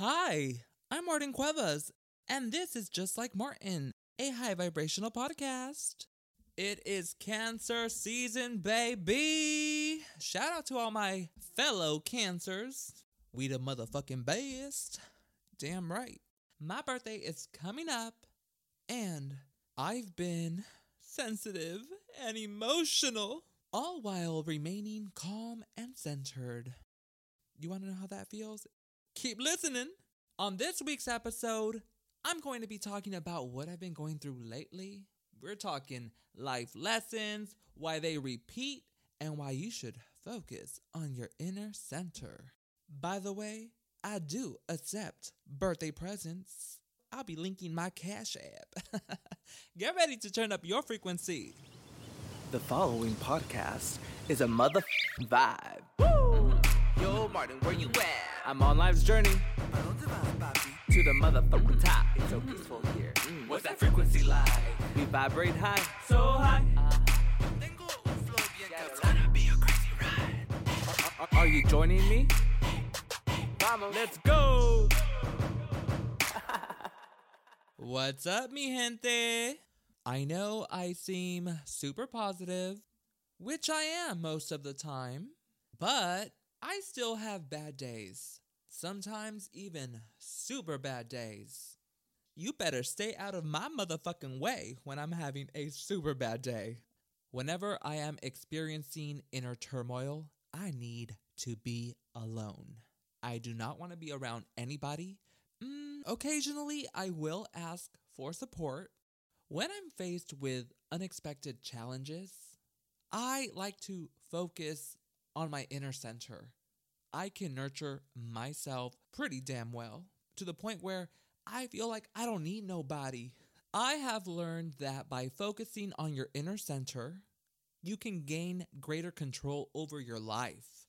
Hi, I'm Martin Cuevas, and this is Just Like Martin, a high vibrational podcast. It is cancer season, baby! Shout out to all my fellow cancers. We the motherfucking best. Damn right. My birthday is coming up, and I've been sensitive and emotional, all while remaining calm and centered. You want to know how that feels? Keep listening. On this week's episode, I'm going to be talking about what I've been going through lately. We're talking life lessons, why they repeat, and why you should focus on your inner center. By the way, I do accept birthday presents. I'll be linking my Cash App. Get ready to turn up your frequency. The following podcast is a mother vibe. Woo! Martin, where you at? I'm on life's journey to the motherfucking top. It's so peaceful here. Mm, what's that frequency like? We vibrate high, so high. Are, are you joining me? Vamos. Let's go. What's up, mi gente? I know I seem super positive, which I am most of the time, but I still have bad days. Sometimes even super bad days. You better stay out of my motherfucking way when I'm having a super bad day. Whenever I am experiencing inner turmoil, I need to be alone. I do not want to be around anybody. Mm, occasionally, I will ask for support. When I'm faced with unexpected challenges, I like to focus on my inner center. I can nurture myself pretty damn well to the point where I feel like I don't need nobody. I have learned that by focusing on your inner center, you can gain greater control over your life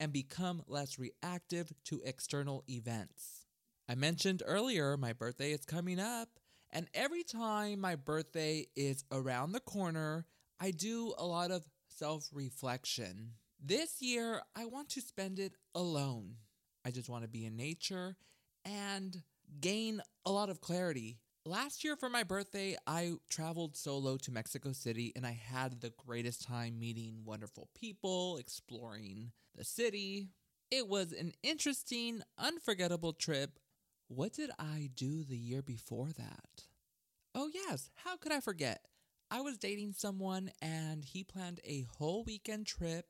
and become less reactive to external events. I mentioned earlier my birthday is coming up, and every time my birthday is around the corner, I do a lot of self reflection. This year, I want to spend it alone. I just want to be in nature and gain a lot of clarity. Last year for my birthday, I traveled solo to Mexico City and I had the greatest time meeting wonderful people, exploring the city. It was an interesting, unforgettable trip. What did I do the year before that? Oh, yes, how could I forget? I was dating someone and he planned a whole weekend trip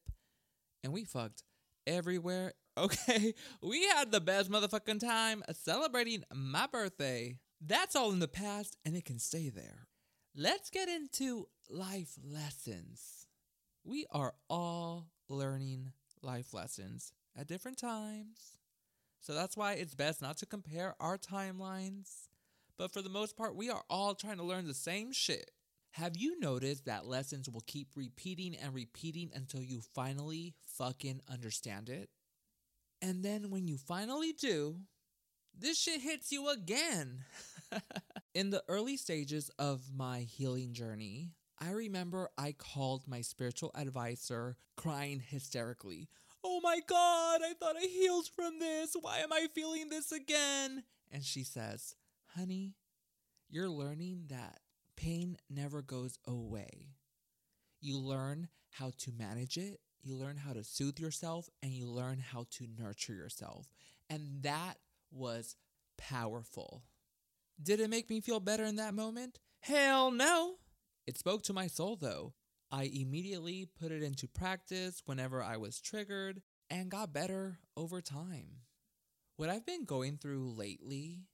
and we fucked everywhere. Okay, we had the best motherfucking time celebrating my birthday. That's all in the past and it can stay there. Let's get into life lessons. We are all learning life lessons at different times. So that's why it's best not to compare our timelines. But for the most part, we are all trying to learn the same shit. Have you noticed that lessons will keep repeating and repeating until you finally fucking understand it? And then when you finally do, this shit hits you again. In the early stages of my healing journey, I remember I called my spiritual advisor crying hysterically. Oh my God, I thought I healed from this. Why am I feeling this again? And she says, Honey, you're learning that pain never goes away. You learn how to manage it you learn how to soothe yourself and you learn how to nurture yourself. And that was powerful. Did it make me feel better in that moment? Hell no. It spoke to my soul though. I immediately put it into practice whenever I was triggered and got better over time. What I've been going through lately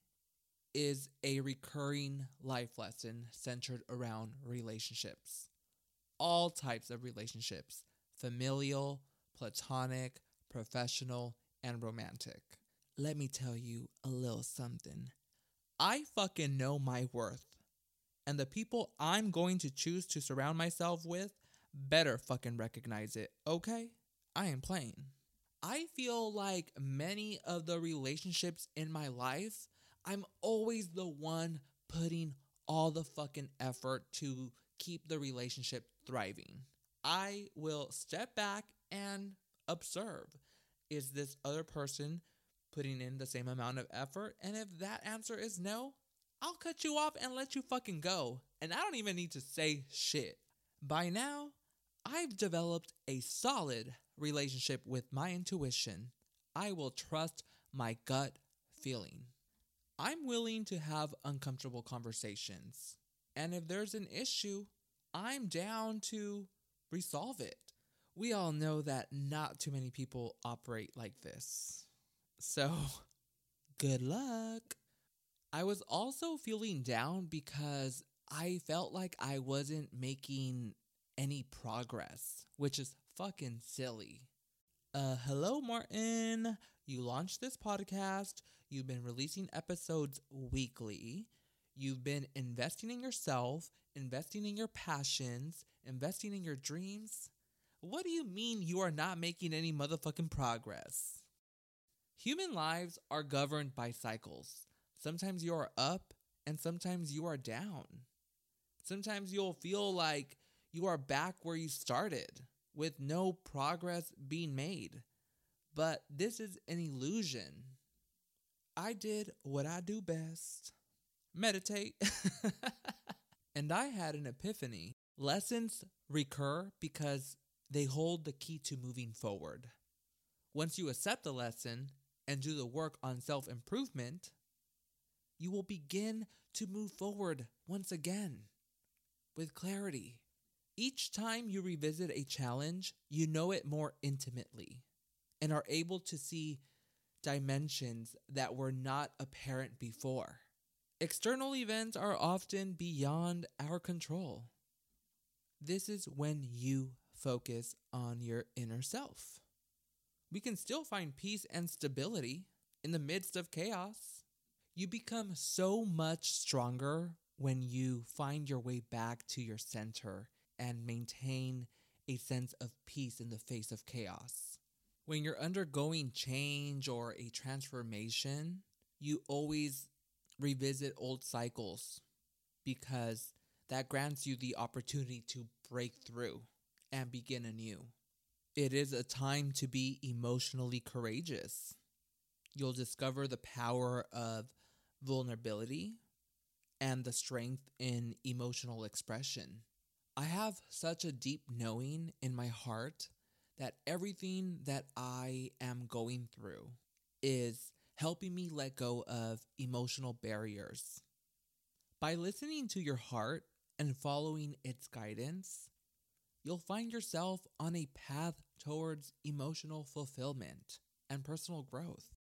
is a recurring life lesson centered around relationships. All types of relationships familial, platonic, professional, and romantic. Let me tell you a little something. I fucking know my worth. And the people I'm going to choose to surround myself with better fucking recognize it, okay? I am playing. I feel like many of the relationships in my life, I'm always the one putting all the fucking effort to keep the relationship thriving. I will step back and observe. Is this other person putting in the same amount of effort? And if that answer is no, I'll cut you off and let you fucking go. And I don't even need to say shit. By now, I've developed a solid relationship with my intuition. I will trust my gut feeling. I'm willing to have uncomfortable conversations. And if there's an issue, I'm down to resolve it. We all know that not too many people operate like this. So, good luck. I was also feeling down because I felt like I wasn't making any progress, which is fucking silly. Uh, hello, Martin. You launched this podcast. You've been releasing episodes weekly. You've been investing in yourself, investing in your passions, investing in your dreams. What do you mean you are not making any motherfucking progress? Human lives are governed by cycles. Sometimes you are up and sometimes you are down. Sometimes you'll feel like you are back where you started with no progress being made. But this is an illusion. I did what I do best meditate. and I had an epiphany. Lessons recur because they hold the key to moving forward. Once you accept the lesson and do the work on self improvement, you will begin to move forward once again with clarity. Each time you revisit a challenge, you know it more intimately and are able to see dimensions that were not apparent before. External events are often beyond our control. This is when you focus on your inner self. We can still find peace and stability in the midst of chaos. You become so much stronger when you find your way back to your center and maintain a sense of peace in the face of chaos. When you're undergoing change or a transformation, you always revisit old cycles because that grants you the opportunity to break through and begin anew. It is a time to be emotionally courageous. You'll discover the power of vulnerability and the strength in emotional expression. I have such a deep knowing in my heart that everything that I am going through is helping me let go of emotional barriers. By listening to your heart and following its guidance, you'll find yourself on a path towards emotional fulfillment and personal growth.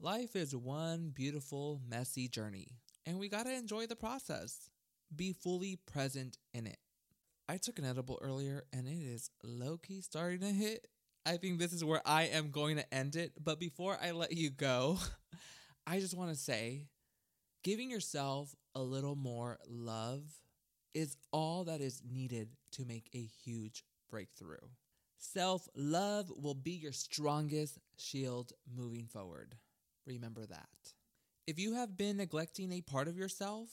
Life is one beautiful, messy journey, and we gotta enjoy the process. Be fully present in it. I took an edible earlier and it is low key starting to hit. I think this is where I am going to end it. But before I let you go, I just want to say giving yourself a little more love is all that is needed to make a huge breakthrough. Self love will be your strongest shield moving forward. Remember that. If you have been neglecting a part of yourself,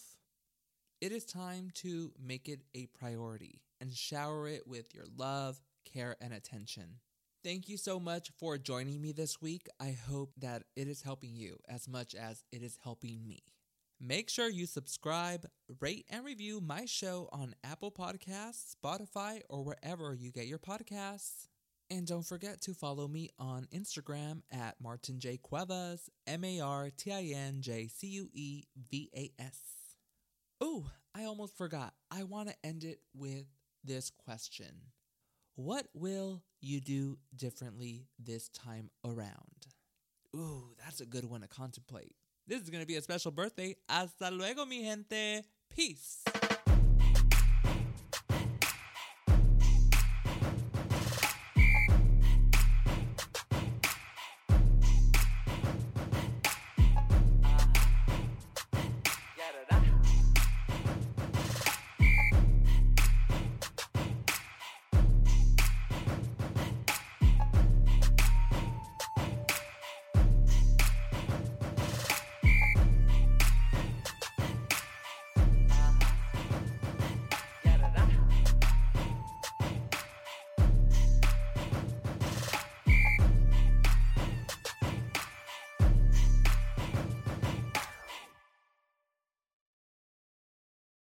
it is time to make it a priority and shower it with your love, care, and attention. Thank you so much for joining me this week. I hope that it is helping you as much as it is helping me. Make sure you subscribe, rate, and review my show on Apple Podcasts, Spotify, or wherever you get your podcasts. And don't forget to follow me on Instagram at Martin J. Cuevas, M A R T I N J C U E V A S. Oh, I almost forgot. I want to end it with this question What will you do differently this time around? Ooh, that's a good one to contemplate. This is going to be a special birthday. Hasta luego, mi gente. Peace.